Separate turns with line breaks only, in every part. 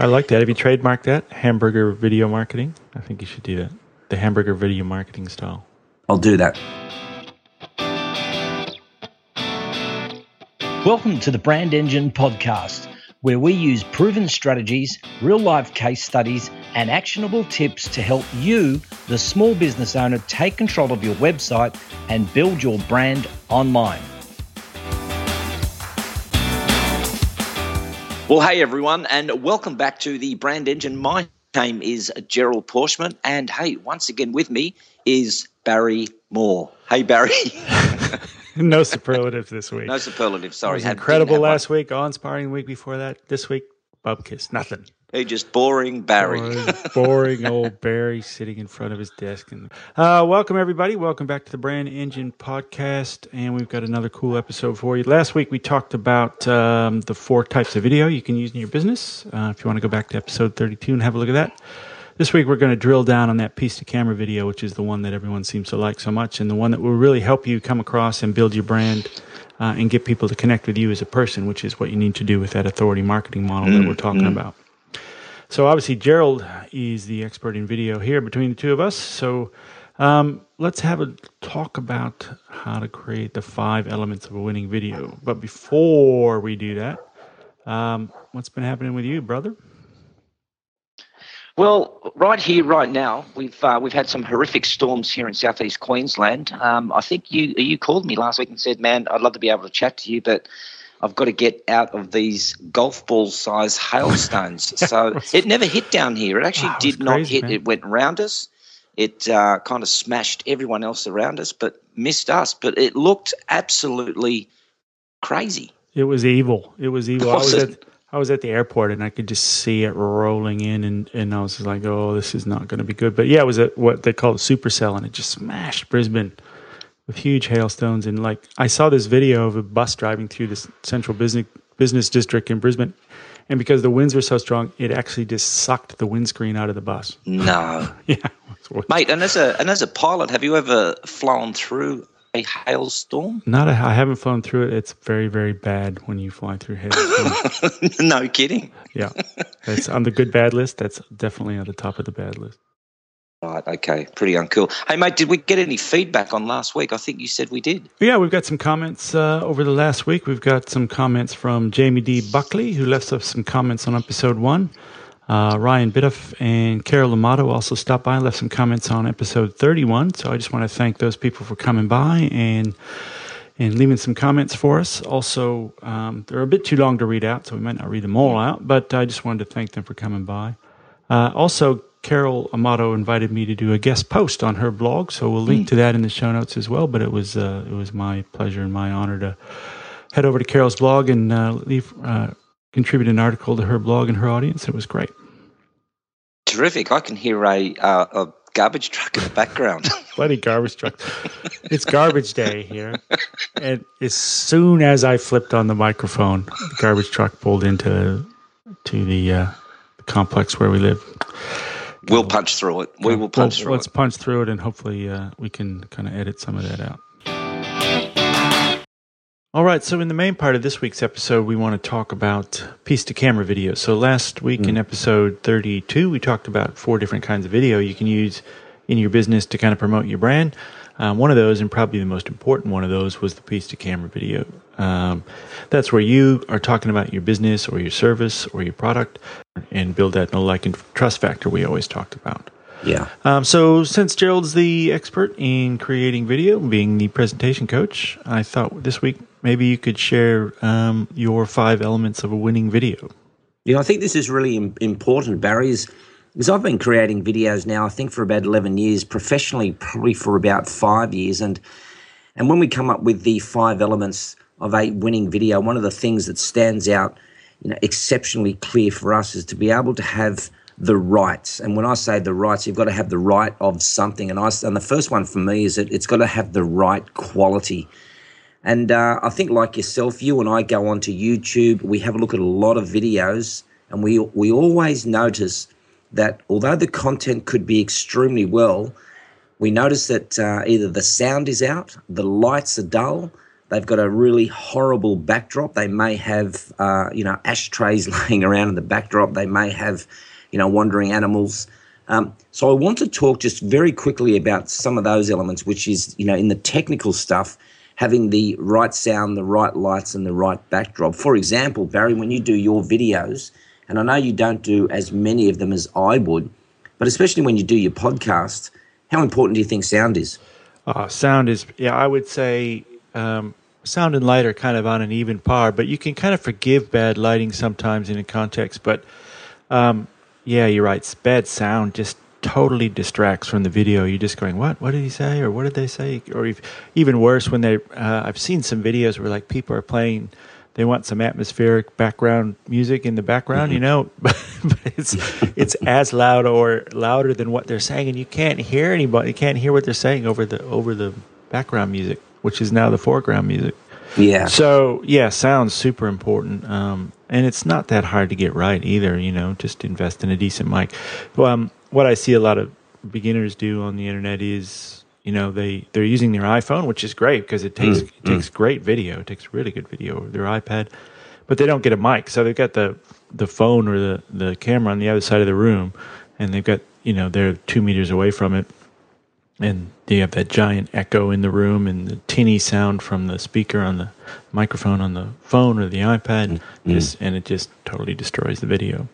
I like that. Have you trademarked that? Hamburger video marketing? I think you should do that. The hamburger video marketing style.
I'll do that.
Welcome to the Brand Engine podcast, where we use proven strategies, real life case studies, and actionable tips to help you, the small business owner, take control of your website and build your brand online.
Well, hey everyone, and welcome back to the Brand Engine. My name is Gerald Pauschmann, and hey, once again with me is Barry Moore. Hey, Barry.
no superlatives this week.
No superlatives. Sorry.
It was incredible last one. week, awe-inspiring week before that. This week, Bubkiss, nothing.
Hey, just boring Barry.
Boring, boring old Barry sitting in front of his desk. And uh, welcome everybody. Welcome back to the Brand Engine podcast, and we've got another cool episode for you. Last week we talked about um, the four types of video you can use in your business. Uh, if you want to go back to episode thirty-two and have a look at that. This week we're going to drill down on that piece to camera video, which is the one that everyone seems to like so much, and the one that will really help you come across and build your brand. Uh, and get people to connect with you as a person, which is what you need to do with that authority marketing model mm, that we're talking mm. about. So obviously Gerald is the expert in video here between the two of us. So um, let's have a talk about how to create the five elements of a winning video. But before we do that, um, what's been happening with you, brother?
Well, right here, right now, we've uh, we've had some horrific storms here in southeast Queensland. Um, I think you you called me last week and said, "Man, I'd love to be able to chat to you, but I've got to get out of these golf ball size hailstones. so it never hit down here. It actually wow, did it not crazy, hit. Man. It went around us. It uh, kind of smashed everyone else around us, but missed us. But it looked absolutely crazy.
It was evil. It was evil. Was I was at I was at the airport and I could just see it rolling in, and, and I was like, oh, this is not going to be good. But yeah, it was a, what they call a supercell, and it just smashed Brisbane with huge hailstones. And like I saw this video of a bus driving through this central business business district in Brisbane, and because the winds were so strong, it actually just sucked the windscreen out of the bus.
No,
yeah,
mate. And as a and as a pilot, have you ever flown through a hailstorm?
Not a, I haven't flown through it. It's very very bad when you fly through hailstorms.
no kidding.
Yeah, it's on the good bad list. That's definitely at the top of the bad list.
Right. Okay. Pretty uncool. Hey, mate, did we get any feedback on last week? I think you said we did.
Yeah, we've got some comments uh, over the last week. We've got some comments from Jamie D. Buckley, who left us some comments on episode one. Uh, Ryan Bidoff and Carol Amato also stopped by and left some comments on episode 31. So I just want to thank those people for coming by and and leaving some comments for us. Also, um, they're a bit too long to read out, so we might not read them all out, but I just wanted to thank them for coming by. Uh, also, Carol Amato invited me to do a guest post on her blog, so we'll link to that in the show notes as well. But it was uh, it was my pleasure and my honor to head over to Carol's blog and uh, leave uh, contribute an article to her blog and her audience. It was great.
Terrific! I can hear a uh, a garbage truck in the background.
Bloody garbage truck! It's garbage day here, and as soon as I flipped on the microphone, the garbage truck pulled into to the, uh, the complex where we live.
We'll punch through it. We will punch
well,
through
let's
it.
Let's punch through it, and hopefully uh, we can kind of edit some of that out. All right, so in the main part of this week's episode, we want to talk about piece to camera video. So last week mm. in episode 32, we talked about four different kinds of video you can use in your business to kind of promote your brand. Um, one of those, and probably the most important one of those, was the piece to camera video. Um, that's where you are talking about your business or your service or your product and build that no like and trust factor we always talked about.
Yeah.
Um, so since Gerald's the expert in creating video, being the presentation coach, I thought this week maybe you could share um, your five elements of a winning video.
Yeah, I think this is really important, Barry. Because I've been creating videos now, I think for about eleven years, professionally probably for about five years, and and when we come up with the five elements of a winning video, one of the things that stands out, you know, exceptionally clear for us is to be able to have the rights. And when I say the rights, you've got to have the right of something. And I and the first one for me is that it's got to have the right quality. And uh, I think, like yourself, you and I go onto YouTube. We have a look at a lot of videos, and we we always notice that although the content could be extremely well, we notice that uh, either the sound is out, the lights are dull, They've got a really horrible backdrop. They may have, uh, you know, ashtrays laying around in the backdrop. They may have, you know, wandering animals. Um, so I want to talk just very quickly about some of those elements, which is, you know, in the technical stuff, having the right sound, the right lights, and the right backdrop. For example, Barry, when you do your videos, and I know you don't do as many of them as I would, but especially when you do your podcast, how important do you think sound is?
Uh, sound is, yeah, I would say um, sound and light are kind of on an even par, but you can kind of forgive bad lighting sometimes in a context. But um, yeah, you're right. Bad sound just totally distracts from the video. You're just going, "What? What did he say? Or what did they say?" Or even worse, when they, uh, I've seen some videos where like people are playing, they want some atmospheric background music in the background, mm-hmm. you know, but, it's it's as loud or louder than what they're saying, and you can't hear anybody. You can't hear what they're saying over the over the background music, which is now the foreground music.
Yeah.
So yeah, sounds super important. Um, and it's not that hard to get right either. You know, just invest in a decent mic. Um, what I see a lot of beginners do on the internet is, you know, they they're using their iPhone, which is great because it takes mm, it takes mm. great video. It takes really good video. Of their iPad, but they don't get a mic, so they've got the the phone or the the camera on the other side of the room, and they've got you know they're two meters away from it and they have that giant echo in the room and the tinny sound from the speaker on the microphone on the phone or the iPad, mm-hmm. just, and it just totally destroys the video.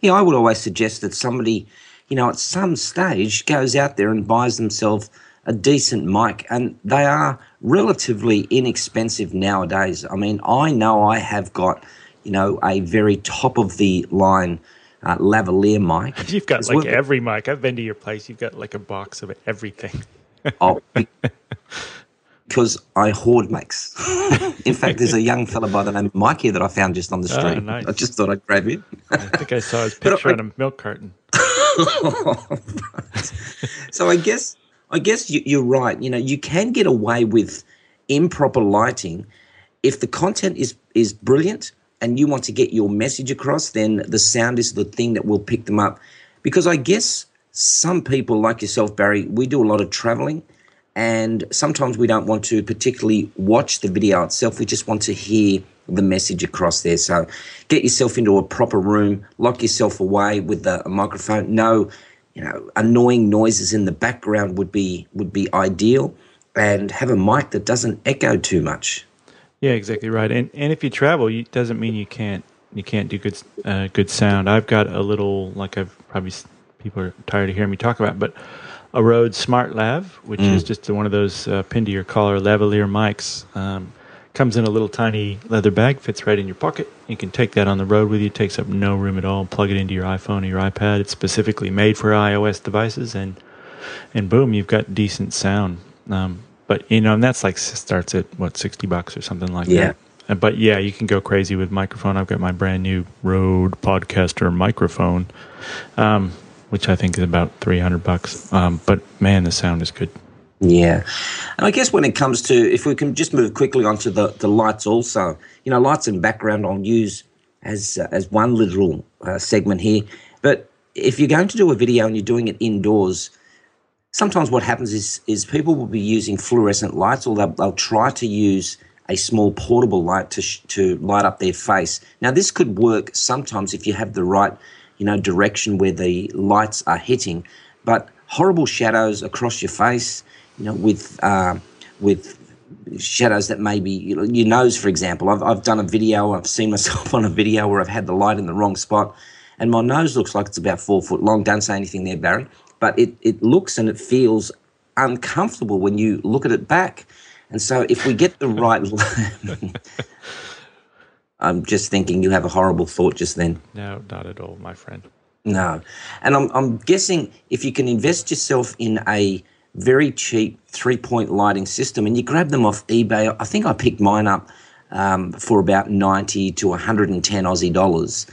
Yeah, I would always suggest that somebody, you know, at some stage goes out there and buys themselves a decent mic, and they are relatively inexpensive nowadays. I mean, I know I have got, you know, a very top of the line uh, lavalier mic.
You've got like every mic. I've been to your place. You've got like a box of everything.
oh, because I hoard mics. In fact, there's a young fella by the name of Mikey that I found just on the oh, street. Oh, nice. I just thought I'd grab him.
I think I saw his picture on a milk carton.
So I guess I guess you, are right. You know, you can get away with improper lighting if the content is is brilliant and you want to get your message across, then the sound is the thing that will pick them up. Because I guess some people, like yourself, Barry, we do a lot of traveling, and sometimes we don't want to particularly watch the video itself. We just want to hear the message across there. So get yourself into a proper room, lock yourself away with a microphone. No, you know, annoying noises in the background would be would be ideal, and have a mic that doesn't echo too much.
Yeah, exactly right. And and if you travel, it doesn't mean you can't you can't do good uh, good sound. I've got a little like I've probably people are tired of hearing me talk about, but a Rode Smart Lav, which mm. is just one of those uh, pin to your collar lavalier mics. Um, comes in a little tiny leather bag, fits right in your pocket. You can take that on the road with you. It takes up no room at all. Plug it into your iPhone or your iPad. It's specifically made for iOS devices, and and boom, you've got decent sound. Um, but you know, and that's like starts at what sixty bucks or something like yeah. that. Uh, but yeah, you can go crazy with microphone. I've got my brand new Rode Podcaster microphone, um, which I think is about three hundred bucks. Um, but man, the sound is good.
Yeah, and I guess when it comes to if we can just move quickly onto the the lights, also, you know, lights and background I'll use as uh, as one little uh, segment here. But if you're going to do a video and you're doing it indoors, sometimes what happens is is people will be using fluorescent lights or they'll, they'll try to use a small portable light to sh- to light up their face. Now this could work sometimes if you have the right you know direction where the lights are hitting, but horrible shadows across your face, you know, with uh, with shadows that maybe you know, your nose, for example. I've I've done a video. I've seen myself on a video where I've had the light in the wrong spot, and my nose looks like it's about four foot long. Don't say anything there, Barry but it, it looks and it feels uncomfortable when you look at it back. And so if we get the right. I'm just thinking you have a horrible thought just then.
No, not at all, my friend.
No. And I'm, I'm guessing if you can invest yourself in a very cheap three point lighting system and you grab them off eBay, I think I picked mine up um, for about 90 to 110 Aussie dollars.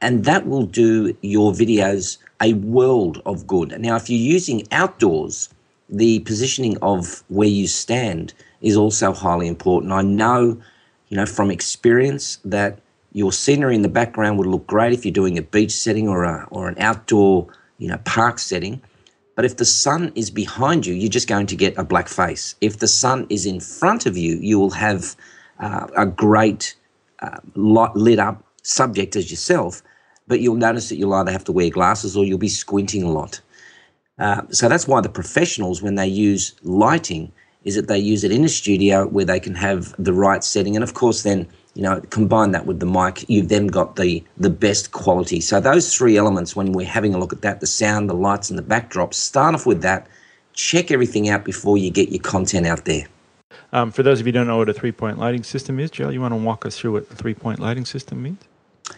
And that will do your videos a world of good. Now, if you're using outdoors, the positioning of where you stand is also highly important. I know, you know, from experience that your scenery in the background would look great if you're doing a beach setting or a or an outdoor, you know, park setting. But if the sun is behind you, you're just going to get a black face. If the sun is in front of you, you will have uh, a great uh, lit up subject as yourself, but you'll notice that you'll either have to wear glasses or you'll be squinting a lot. Uh, so that's why the professionals, when they use lighting, is that they use it in a studio where they can have the right setting, and of course, then you know combine that with the mic, you've then got the the best quality. So those three elements, when we're having a look at that, the sound, the lights, and the backdrop, start off with that. Check everything out before you get your content out there.
Um, for those of you who don't know what a three point lighting system is, Joe, you want to walk us through what the three point lighting system means?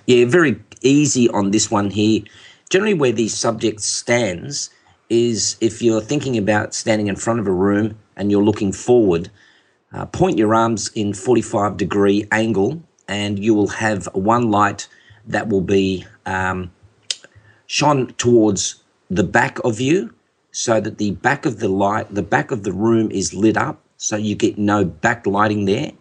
Yeah, very easy on this one here. Generally, where the subject stands is if you're thinking about standing in front of a room and you're looking forward, uh, point your arms in 45 degree angle, and you will have one light that will be um, shone towards the back of you, so that the back of the light, the back of the room is lit up, so you get no backlighting there.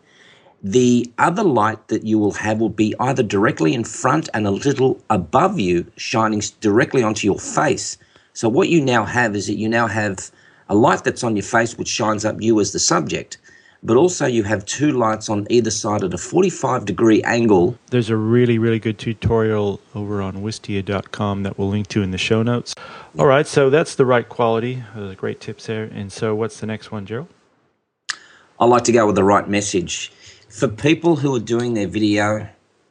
The other light that you will have will be either directly in front and a little above you, shining directly onto your face. So what you now have is that you now have a light that's on your face which shines up you as the subject, but also you have two lights on either side at a 45 degree angle.
There's a really, really good tutorial over on wistia.com that we'll link to in the show notes. All right, so that's the right quality. Those great tips there. And so what's the next one, Gerald?
I like to go with the right message. For people who are doing their video,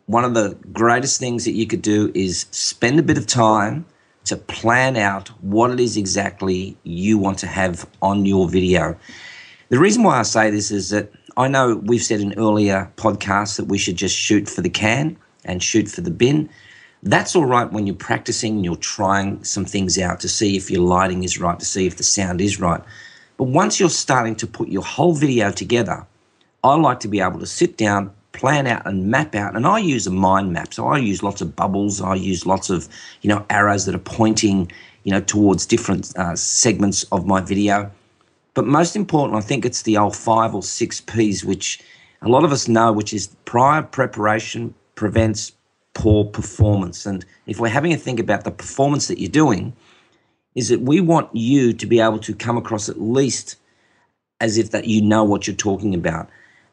one of the greatest things that you could do is spend a bit of time to plan out what it is exactly you want to have on your video. The reason why I say this is that I know we've said in earlier podcasts that we should just shoot for the can and shoot for the bin. That's all right when you're practicing and you're trying some things out to see if your lighting is right, to see if the sound is right. But once you're starting to put your whole video together, I like to be able to sit down, plan out and map out. And I use a mind map. So I use lots of bubbles. I use lots of, you know, arrows that are pointing, you know, towards different uh, segments of my video. But most important, I think it's the old five or six P's, which a lot of us know, which is prior preparation prevents poor performance. And if we're having a think about the performance that you're doing, is that we want you to be able to come across at least as if that you know what you're talking about.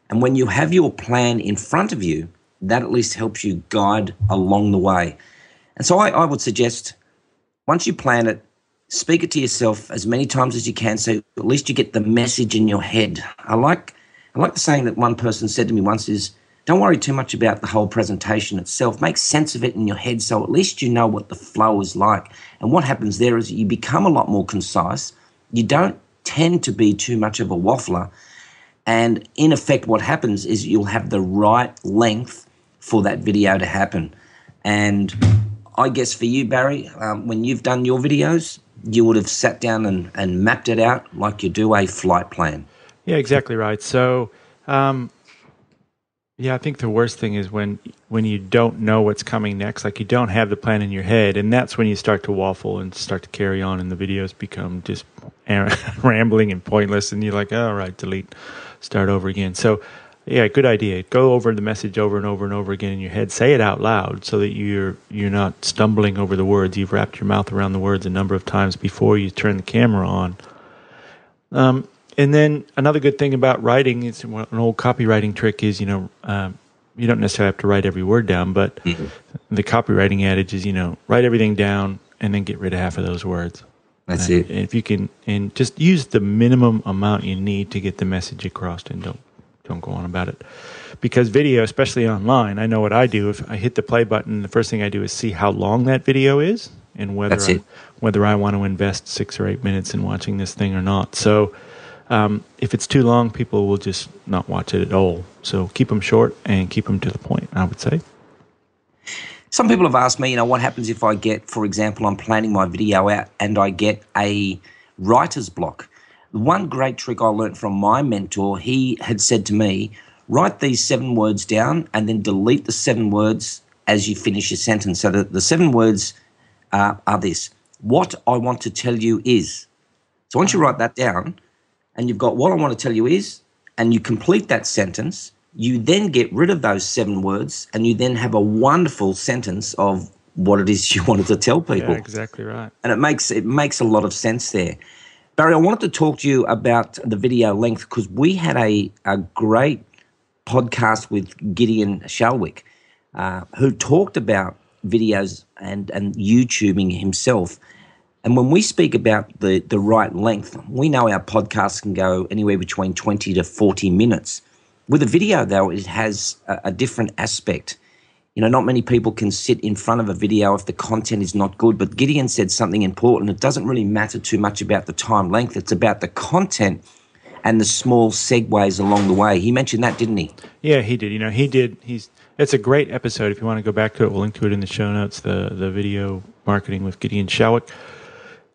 And when you have your plan in front of you, that at least helps you guide along the way. And so I, I would suggest once you plan it, speak it to yourself as many times as you can so at least you get the message in your head. I like I like the saying that one person said to me once is don't worry too much about the whole presentation itself. Make sense of it in your head so at least you know what the flow is like. And what happens there is you become a lot more concise. You don't tend to be too much of a waffler. And in effect, what happens is you'll have the right length for that video to happen. And I guess for you, Barry, um, when you've done your videos, you would have sat down and, and mapped it out like you do a flight plan.
Yeah, exactly right. So, um, yeah, I think the worst thing is when when you don't know what's coming next, like you don't have the plan in your head, and that's when you start to waffle and start to carry on, and the videos become just rambling and pointless, and you're like, all right, delete, start over again. So, yeah, good idea. Go over the message over and over and over again in your head. Say it out loud so that you're you're not stumbling over the words. You've wrapped your mouth around the words a number of times before you turn the camera on. Um, and then another good thing about writing is an old copywriting trick is you know um, you don't necessarily have to write every word down, but mm-hmm. the copywriting adage is you know write everything down and then get rid of half of those words.
That's
and,
it.
If you can, and just use the minimum amount you need to get the message across, and don't don't go on about it. Because video, especially online, I know what I do. If I hit the play button, the first thing I do is see how long that video is and whether I, whether I want to invest six or eight minutes in watching this thing or not. So um, if it's too long, people will just not watch it at all. So keep them short and keep them to the point, I would say.
Some people have asked me, you know, what happens if I get, for example, I'm planning my video out and I get a writer's block. One great trick I learned from my mentor, he had said to me, write these seven words down and then delete the seven words as you finish your sentence. So the, the seven words uh, are this What I want to tell you is. So once you write that down, and you've got what I want to tell you is, and you complete that sentence, you then get rid of those seven words and you then have a wonderful sentence of what it is you wanted to tell people.
Yeah, exactly right.
And it makes it makes a lot of sense there. Barry, I wanted to talk to you about the video length because we had a, a great podcast with Gideon Shalwick, uh, who talked about videos and, and YouTubing himself. And when we speak about the, the right length, we know our podcast can go anywhere between 20 to 40 minutes. With a video, though, it has a, a different aspect. You know, not many people can sit in front of a video if the content is not good. But Gideon said something important. It doesn't really matter too much about the time length, it's about the content and the small segues along the way. He mentioned that, didn't he?
Yeah, he did. You know, he did. He's it's a great episode. If you want to go back to it, we'll link to it in the show notes. The the video marketing with Gideon Shalwick.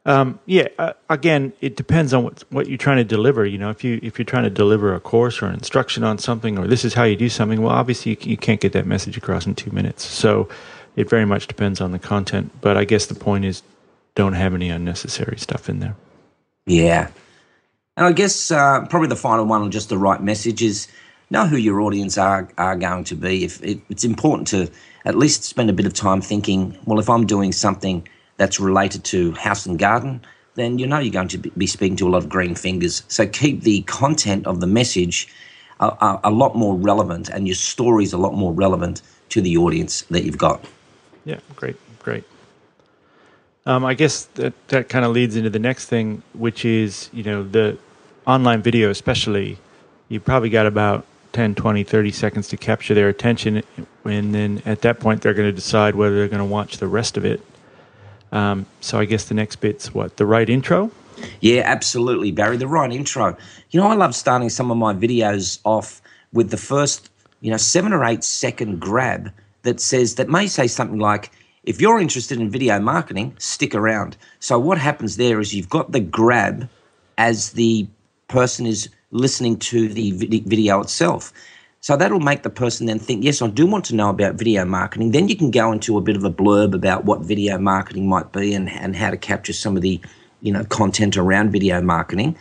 Um, yeah, uh, again, it depends on what what you're trying to deliver. You know, if you if you're trying to deliver a course or an instruction on something, or this is how you do something, well, obviously you, you can't get that message across in two minutes. So it very much depends on the content. But I guess the point is, don't have any unnecessary stuff in there.
Yeah, and I guess uh, probably the final one on just the right message is know who your audience are are going to be. If it, it's important to at least spend a bit of time thinking, well, if I'm doing something that's related to house and garden, then you know you're going to be speaking to a lot of green fingers. So keep the content of the message a, a, a lot more relevant and your stories a lot more relevant to the audience that you've got.
Yeah, great, great. Um, I guess that that kind of leads into the next thing, which is you know the online video, especially. You probably got about 10, 20, 30 seconds to capture their attention, and then at that point they're going to decide whether they're going to watch the rest of it um, so I guess the next bit's what the right intro.
Yeah, absolutely, Barry. The right intro. You know, I love starting some of my videos off with the first, you know, seven or eight second grab that says that may say something like, "If you're interested in video marketing, stick around." So what happens there is you've got the grab as the person is listening to the video itself. So that'll make the person then think, yes, I do want to know about video marketing. Then you can go into a bit of a blurb about what video marketing might be and, and how to capture some of the, you know, content around video marketing.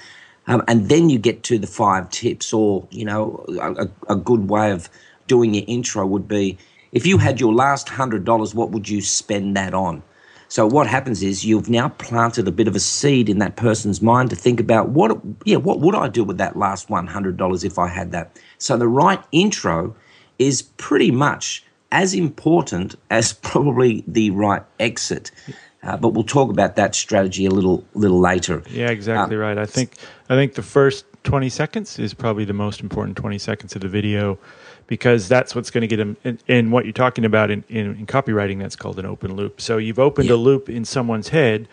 Um, and then you get to the five tips or, you know, a, a good way of doing your intro would be if you had your last $100, what would you spend that on? So what happens is you've now planted a bit of a seed in that person's mind to think about what yeah what would I do with that last one hundred dollars if I had that. So the right intro is pretty much as important as probably the right exit. Uh, but we'll talk about that strategy a little little later.
Yeah, exactly um, right. I think I think the first 20 seconds is probably the most important 20 seconds of the video because that's what's going to get them in, in, what you're talking about in, in, in, copywriting that's called an open loop. So you've opened yeah. a loop in someone's head.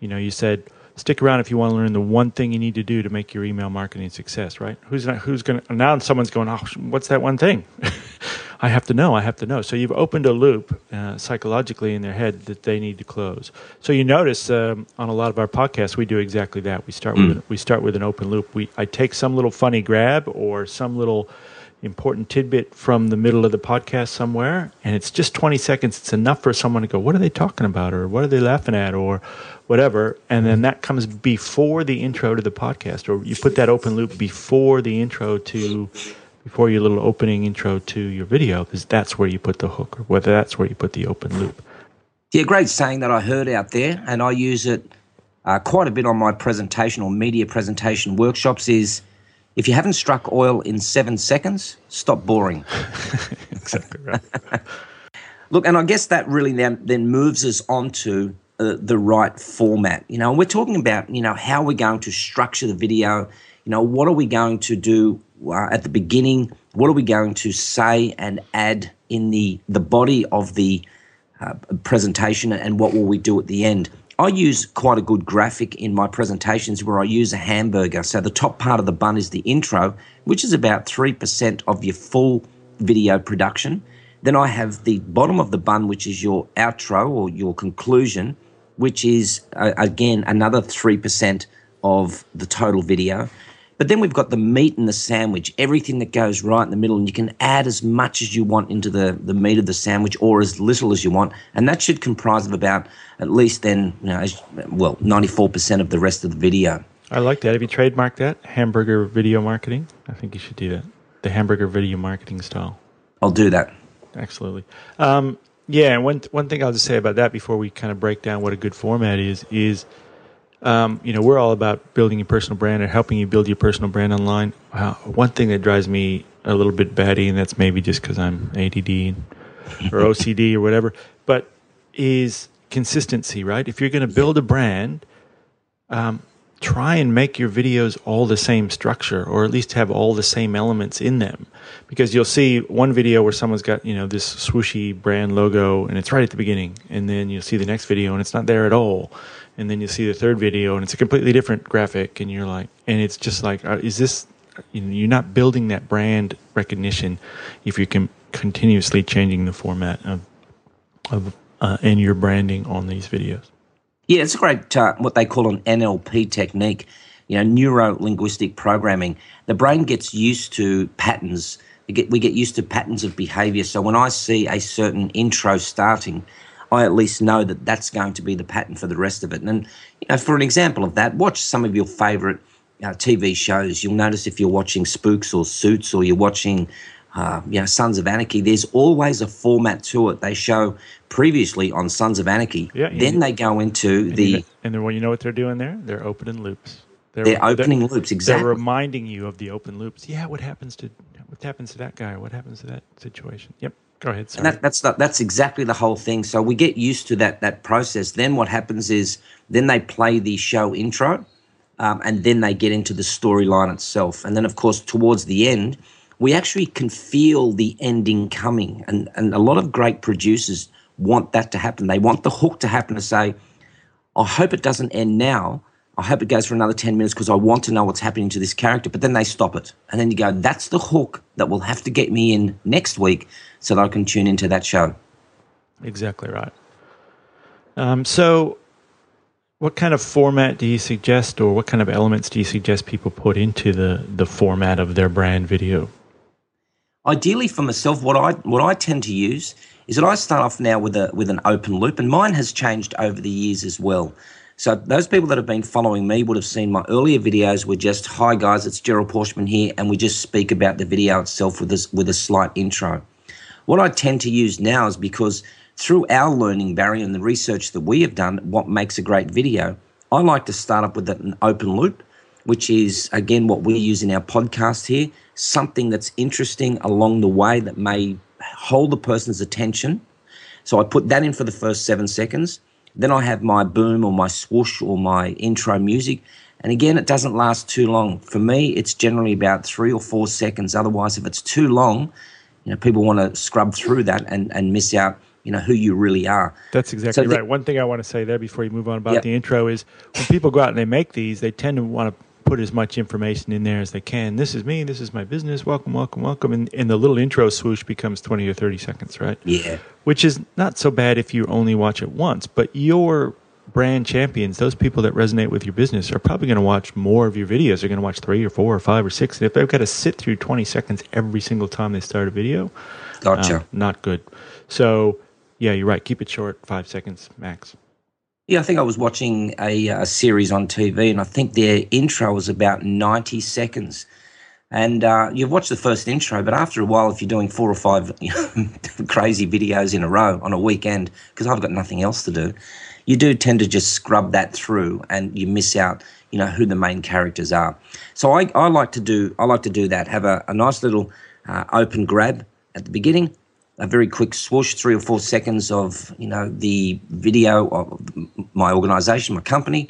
You know you said stick around if you want to learn the one thing you need to do to make your email marketing success right? Who's not, who's going to now someone's going oh what's that one thing? I have to know i have to know. So you've opened a loop uh, psychologically in their head that they need to close. So you notice um, on a lot of our podcasts we do exactly that. We start mm. with we start with an open loop. We i take some little funny grab or some little important tidbit from the middle of the podcast somewhere and it's just 20 seconds. It's enough for someone to go what are they talking about? or what are they laughing at? or whatever and then that comes before the intro to the podcast or you put that open loop before the intro to before your little opening intro to your video because that's where you put the hook or whether that's where you put the open loop.
Yeah great saying that i heard out there and i use it uh, quite a bit on my presentation or media presentation workshops is if you haven't struck oil in seven seconds, stop boring.
exactly right.
Look, and I guess that really then, then moves us onto uh, the right format. You know, we're talking about, you know, how we're going to structure the video. You know, what are we going to do uh, at the beginning? What are we going to say and add in the, the body of the uh, presentation? And what will we do at the end? I use quite a good graphic in my presentations where I use a hamburger. So the top part of the bun is the intro, which is about 3% of your full video production. Then I have the bottom of the bun, which is your outro or your conclusion, which is, uh, again, another 3% of the total video. But then we've got the meat and the sandwich, everything that goes right in the middle, and you can add as much as you want into the, the meat of the sandwich or as little as you want. And that should comprise of about at least then, you know, well, 94% of the rest of the video.
I like that. Have you trademarked that? Hamburger video marketing? I think you should do that. The hamburger video marketing style.
I'll do that.
Absolutely. Um, Yeah, and one one thing I'll just say about that before we kind of break down what a good format is is, um, you know, we're all about building your personal brand or helping you build your personal brand online. Uh, one thing that drives me a little bit batty, and that's maybe just because I'm ADD or OCD or whatever, but is consistency, right? If you're going to build a brand, um, try and make your videos all the same structure or at least have all the same elements in them because you'll see one video where someone's got you know this swooshy brand logo and it's right at the beginning and then you'll see the next video and it's not there at all and then you'll see the third video and it's a completely different graphic and you're like and it's just like uh, is this you you're not building that brand recognition if you're continuously changing the format of of uh, and your branding on these videos
yeah, it's a great uh, what they call an NLP technique. You know, neuro linguistic programming. The brain gets used to patterns. We get, we get used to patterns of behavior. So when I see a certain intro starting, I at least know that that's going to be the pattern for the rest of it. And you know, for an example of that, watch some of your favorite uh, TV shows. You'll notice if you're watching Spooks or Suits or you're watching uh, you know, Sons of Anarchy, there's always a format to it. They show previously on Sons of Anarchy. Yeah, then they go into
and
the.
You know, and then, well, you know what they're doing there? They're opening loops.
They're, they're opening they're, loops, exactly.
They're reminding you of the open loops. Yeah, what happens to what happens to that guy? What happens to that situation? Yep. Go ahead. Sorry.
And that, that's the, that's exactly the whole thing. So we get used to that that process. Then what happens is then they play the show intro, um, and then they get into the storyline itself. And then of course towards the end, we actually can feel the ending coming. And, and a lot of great producers want that to happen. They want the hook to happen to say, I hope it doesn't end now. I hope it goes for another 10 minutes because I want to know what's happening to this character. But then they stop it. And then you go, that's the hook that will have to get me in next week so that I can tune into that show.
Exactly right. Um, so, what kind of format do you suggest, or what kind of elements do you suggest people put into the, the format of their brand video?
Ideally, for myself, what I what I tend to use is that I start off now with a with an open loop, and mine has changed over the years as well. So those people that have been following me would have seen my earlier videos were just, "Hi guys, it's Gerald Pauschmann here," and we just speak about the video itself with this with a slight intro. What I tend to use now is because through our learning, Barry, and the research that we have done, what makes a great video, I like to start up with an open loop, which is again what we use in our podcast here something that's interesting along the way that may hold the person's attention. So I put that in for the first seven seconds. Then I have my boom or my swoosh or my intro music. And again, it doesn't last too long. For me, it's generally about three or four seconds. Otherwise, if it's too long, you know, people want to scrub through that and, and miss out, you know, who you really are.
That's exactly so right. The, One thing I want to say there before you move on about yep. the intro is when people go out and they make these, they tend to want to put as much information in there as they can. This is me. This is my business. Welcome, welcome, welcome. And, and the little intro swoosh becomes 20 or 30 seconds, right?
Yeah.
Which is not so bad if you only watch it once, but your brand champions, those people that resonate with your business, are probably going to watch more of your videos. They're going to watch three or four or five or six. And if they've got to sit through 20 seconds every single time they start a video,
gotcha.
Um, not good. So, yeah, you're right. Keep it short, five seconds max.
Yeah, I think I was watching a, a, series on TV, and I think their intro was about 90 seconds. And uh, you've watched the first intro, but after a while, if you're doing four or five crazy videos in a row on a weekend, because I've got nothing else to do, you do tend to just scrub that through, and you miss out, you know, who the main characters are. So I, I like to do I like to do that. Have a, a nice little uh, open grab at the beginning, a very quick swoosh, three or four seconds of you know the video of my organization, my company,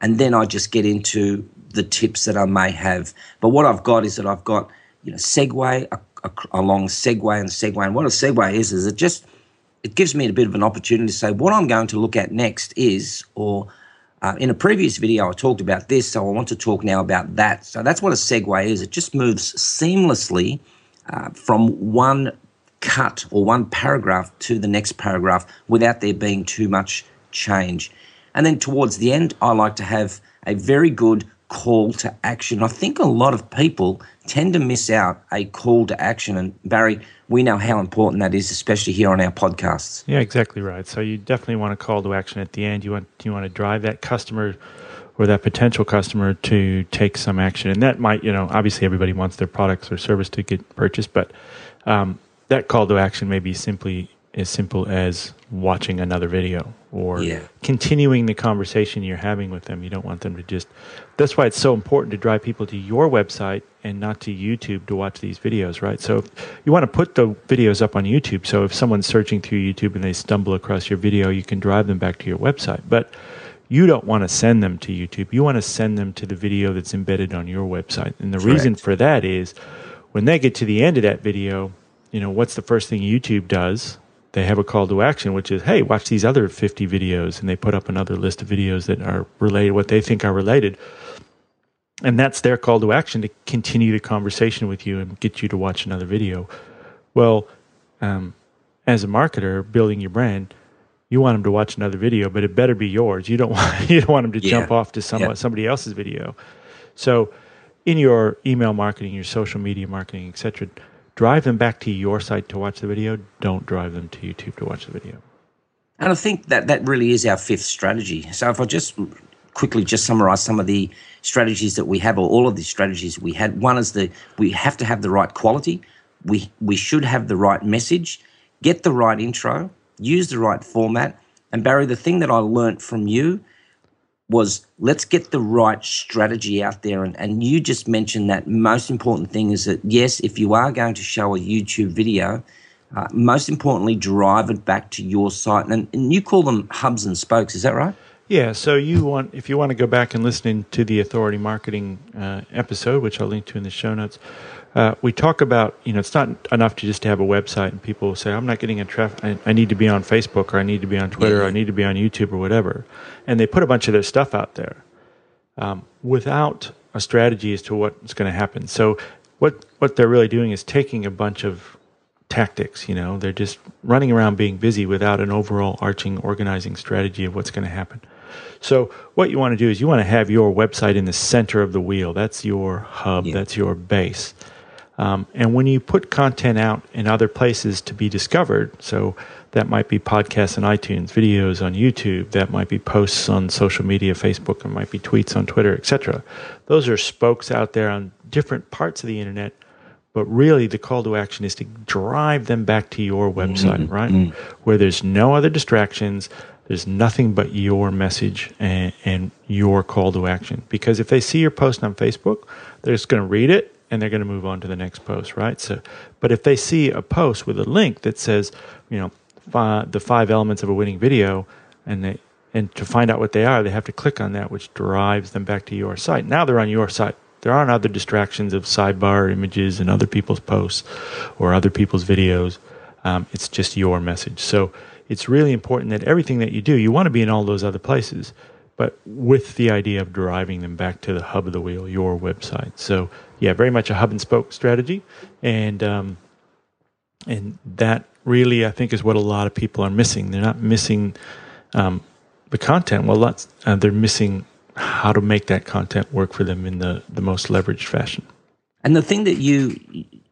and then I just get into the tips that I may have. But what I've got is that I've got you know segue a, a, segue and segue, and what a segue is is it just it gives me a bit of an opportunity to say what I'm going to look at next is or uh, in a previous video, I talked about this, so I want to talk now about that. So that's what a segue is. It just moves seamlessly uh, from one cut or one paragraph to the next paragraph without there being too much change. And then towards the end, I like to have a very good call to action. I think a lot of people tend to miss out a call to action. And Barry, we know how important that is, especially here on our podcasts.
Yeah, exactly right. So you definitely want a call to action at the end. You want you want to drive that customer or that potential customer to take some action. And that might, you know, obviously everybody wants their products or service to get purchased, but um, that call to action may be simply as simple as watching another video or
Yeah.
continuing the conversation you're having with them. You don't want them to just. That's why it's so important to drive people to your website and not to YouTube to watch these videos, right? So you want to put the videos up on YouTube. So if someone's searching through YouTube and they stumble across your video, you can drive them back to your website. But you don't want to send them to YouTube. You want to send them to the video that's embedded on your website. And the reason for that is when they get to the end of that video, you know, what's the first thing YouTube does? They have a call to action, which is, hey, watch these other 50 videos. And they put up another list of videos that are related, what they think are related. And that's their call to action to continue the conversation with you and get you to watch another video. Well, um, as a marketer building your brand, you want them to watch another video, but it better be yours. You don't want you don't want them to
Yeah.
jump off to some,
Yeah.
somebody else's video. So, in your email marketing, your social media marketing, etc., drive them back to your site to watch the video. Don't drive them to YouTube to watch the video.
And I think that that really is our fifth strategy. So if I just quickly just summarize some of the strategies that we have, or all of the strategies we had, one is the we have to have the right quality. We we should have the right message, get the right intro, use the right format. And Barry, the thing that I learnt from you was let's get the right strategy out there. And, and you just mentioned that most important thing is that, yes, if you are going to show a YouTube video, uh, most importantly, drive it back to your site. And, and you call them hubs and spokes, is that right?
Yeah, so you want if you want to go back and listen to the authority marketing uh, episode, which I'll link to in the show notes. Uh, we talk about you know it's not enough to just have a website and people say I'm not getting a traffic. I, I need to be on Facebook or I need to be on Twitter or I need to be on YouTube or whatever, and they put a bunch of their stuff out there um, without a strategy as to what's going to happen. So what what they're really doing is taking a bunch of tactics. You know, they're just running around being busy without an overall arching organizing strategy of what's going to happen. So what you want to do is you want to have your website in the center of the wheel. That's your hub. That's your base. Um, and when you put content out in other places to be discovered, so that might be podcasts on iTunes, videos on YouTube, that might be posts on social media, Facebook, it might be tweets on Twitter, etc. Those are spokes out there on different parts of the internet. But really, the call to action is to drive them back to your website, right? Where there's no other distractions, there's nothing but your message and, and your call to action. Because if they see your post on Facebook, they're just going to read it and they're going to move on to the next post, right? So, but if they see a post with a link that says, you know, the five elements of a winning video, and they and to find out what they are, they have to click on that, which drives them back to your site. Now they're on your site. There aren't other distractions of sidebar images and other people's posts or other people's videos. Um, it's just your message. So it's really important that everything that you do, you want to be in all those other places, but with the idea of driving them back to the hub of the wheel, your website. So yeah, very much a hub and spoke strategy, and um, and that really I think is what a lot of people are missing. They're not missing um, the content. Well, lots, uh, they're missing how to make that content work for them in the the most leveraged fashion.
And the thing that you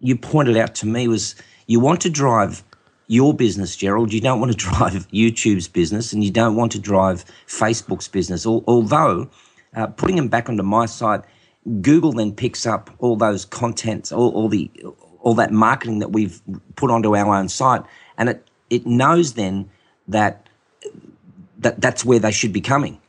you pointed out to me was you want to drive your business, Gerald. You don't want to drive YouTube's business, and you don't want to drive Facebook's business. Although uh, putting them back onto my site, Google then picks up all those contents, all, all the all that marketing that we've put onto our own site, and it it knows then that that that's where they should be coming.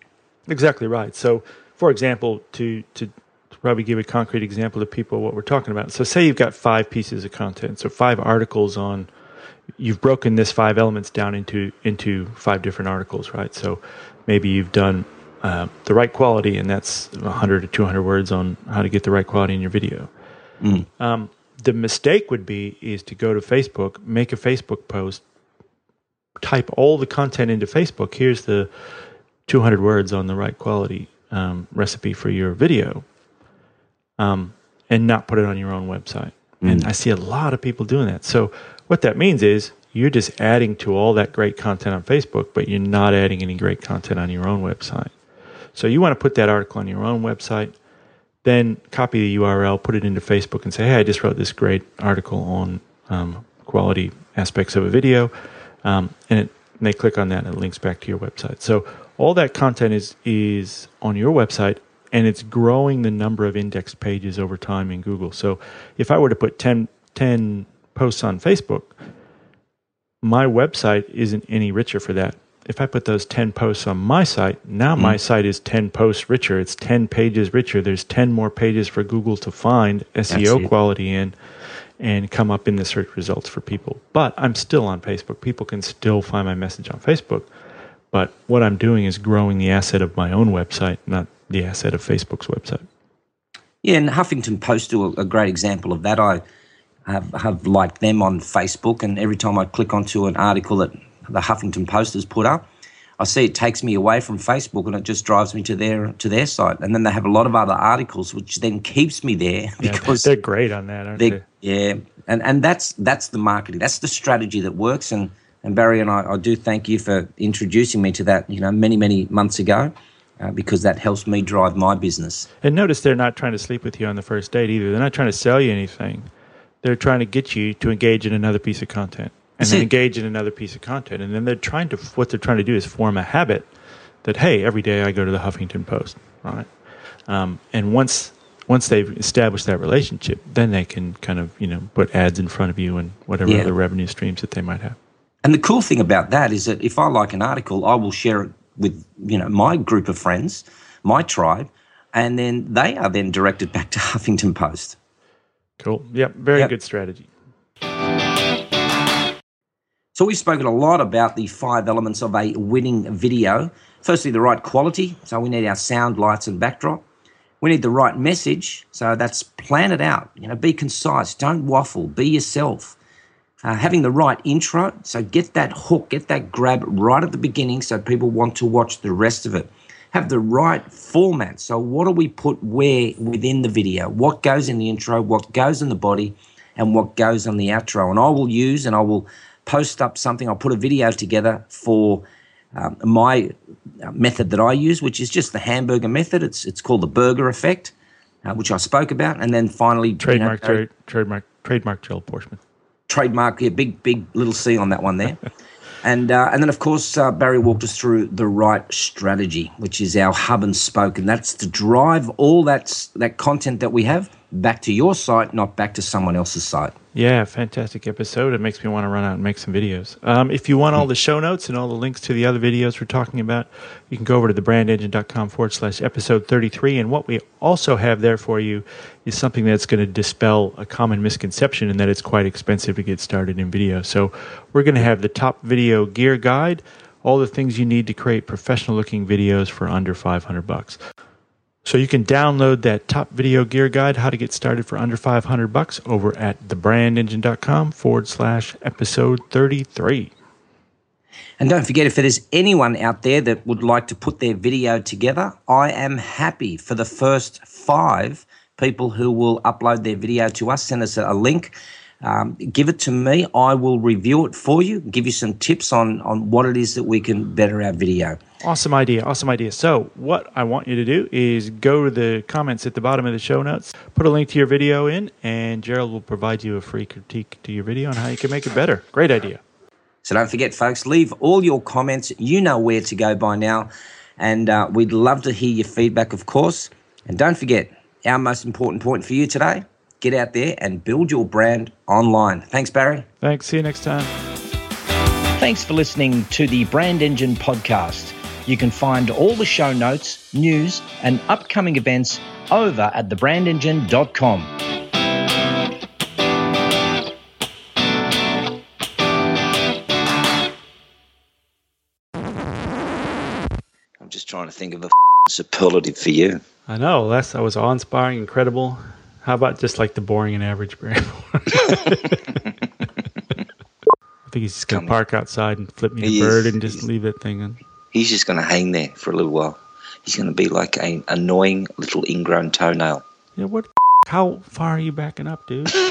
Exactly right. So, for example, to to probably give a concrete example to people what we're talking about. So, say you've got five pieces of content, so five articles on. You've broken this five elements down into into five different articles, right? So, maybe you've done uh, the right quality, and that's 100 to 200 words on how to get the right quality in your video. Um, the mistake would be is to go to Facebook, make a Facebook post, type all the content into Facebook. Here's the 200 words on the right quality um, recipe for your video, um, and not put it on your own website. And I see a lot of people doing that. So what that means is you're just adding to all that great content on Facebook, but you're not adding any great content on your own website. So you want to put that article on your own website, then copy the URL, put it into Facebook, and say, "Hey, I just wrote this great article on um, quality aspects of a video," um, and, it, and they click on that, and it links back to your website. So all that content is is on your website, and it's growing the number of indexed pages over time in Google. So if I were to put 10, 10 posts on Facebook, my website isn't any richer for that. If I put those 10 posts on my site, now hmm. my site is 10 posts richer. It's 10 pages richer. There's 10 more pages for Google to find SEO quality in and come up in the search results for people. But I'm still on Facebook. People can still find my message on Facebook. But what I'm doing is growing the asset of my own website, not the asset of Facebook's website.
Yeah, and Huffington Post do a, a great example of that. I have, have liked them on Facebook, and every time I click onto an article that the Huffington Post has put up, I see it takes me away from Facebook, and it just drives me to their to their site. And then they have a lot of other articles, which then keeps me there
Yeah,
because
they're great on that, aren't they?
they, yeah, and and that's that's the marketing. That's the strategy that works. And and Barry and I, I do thank you for introducing me to that. You know, many many months ago, uh, because that helps me drive my business.
And notice they're not trying to sleep with you on the first date either. They're not trying to sell you anything. They're trying to get you to engage in another piece of content and then engage in another piece of content. And then they're trying to, what they're trying to do is form a habit that, hey, every day I go to the Huffington Post, right? Um, and once, once they've established that relationship, then they can kind of, you know, put ads in front of you and whatever
Yeah.
other revenue streams that they might have.
And the cool thing about that is that if I like an article, I will share it with you know my group of friends, my tribe, and then they are then directed back to Huffington Post.
Cool. Yep. Very
Yep.
good strategy.
So we've spoken a lot about the five elements of a winning video. Firstly, the right quality. So we need our sound, lights, and backdrop. We need the right message. So that's plan it out. You know, be concise. Don't waffle. Be yourself. Uh, having the right intro. So get that hook, get that grab right at the beginning, so people want to watch the rest of it. Have the right format. So what do we put where within the video? What goes in the intro? What goes in the body? And what goes on the outro? And I will use and I will post up something. I'll put a video together for um, my uh, method that I use, which is just the hamburger method. It's it's called the burger effect, uh, which I spoke about, and then finally you know,
Trademark, trademark, trademark Gerald Pauschmann.
trademark here, big big little C on that one there. And, uh, and then, of course, uh, Barry walked us through the right strategy, which is our hub and spoke. And that's to drive all that, that content that we have back to your site, not back to someone else's site.
Yeah, fantastic episode. It makes me want to run out and make some videos. Um, if you want all the show notes and all the links to the other videos we're talking about, you can go over to thebrandengine.com forward slash episode 33. And what we also have there for you is something that's going to dispel a common misconception in that it's quite expensive to get started in video. So we're going to have the top video gear guide, all the things you need to create professional looking videos for under 500 bucks. So you can download that top video gear guide, how to get started for under 500 bucks over at thebrandengine.com forward slash episode 33.
And don't forget, if there's anyone out there that would like to put their video together, I am happy for the first five people who will upload their video to us. Send us a link. Um, give it to me. I will review it for you, give you some tips on, on what it is that we can better our video.
Awesome idea. Awesome idea. So, what I want you to do is go to the comments at the bottom of the show notes, put a link to your video in, and Gerald will provide you a free critique to your video on how you can make it better. Great idea.
So don't forget, folks, leave all your comments. You know where to go by now. And uh, we'd love to hear your feedback, of course. And don't forget, our most important point for you today get out there and build your brand online. Thanks, Barry.
Thanks. See you next time.
Thanks for listening to the Brand Engine podcast. You can find all the show notes, news, and upcoming events over at thebrandengine.com.
I'm just trying to think of a superlative for you.
I know. Last that was awe inspiring, incredible. How about just like the boring and average brand? I think he's just going
Come on.
park outside and flip me
He
the bird
is.
and just leave that thing on.
He's just going to hang there for a little while. He's going to be like an annoying little ingrown toenail.
Yeah, what? How far are you backing up, dude?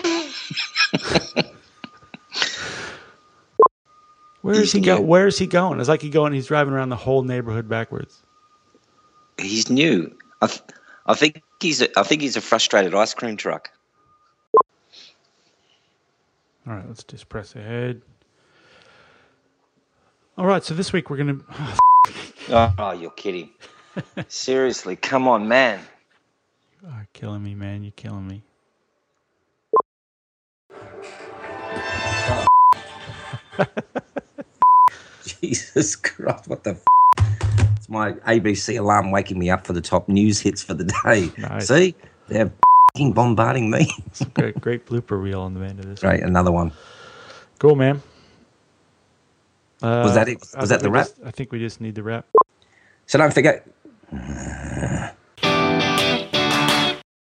Where is
He's
he go? Where is he going? It's like he going. He's driving around the whole neighborhood backwards.
He's new. I, th- I think he's a, I think he's a frustrated ice cream truck.
All right, let's just press ahead. All right, so this week we're gonna.
Oh, oh, you're kidding. Seriously, come on, man.
You are killing me, man. You're killing me.
Jesus Christ, what the f- It's my ABC alarm waking me up for the top news hits for the day.
Nice.
See? They're f***ing bombarding me.
great, great blooper reel on the end of this.
Great, another one.
Cool, man. Uh,
Was that it?
I
Was that the wrap?
just- I think we just need the wrap.
So don't forget,